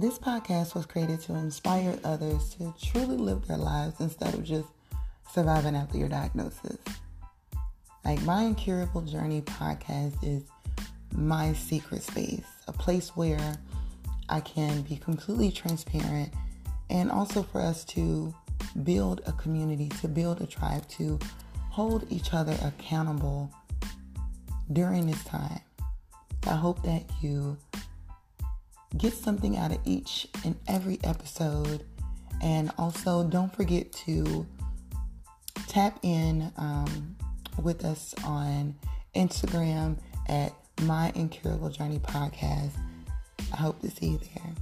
This podcast was created to inspire others to truly live their lives instead of just surviving after your diagnosis. Like my Incurable Journey podcast is my secret space, a place where I can be completely transparent and also for us to build a community, to build a tribe, to hold each other accountable during this time. I hope that you get something out of each and every episode. And also, don't forget to tap in um, with us on Instagram at My Incurable Journey Podcast. I hope to see you there.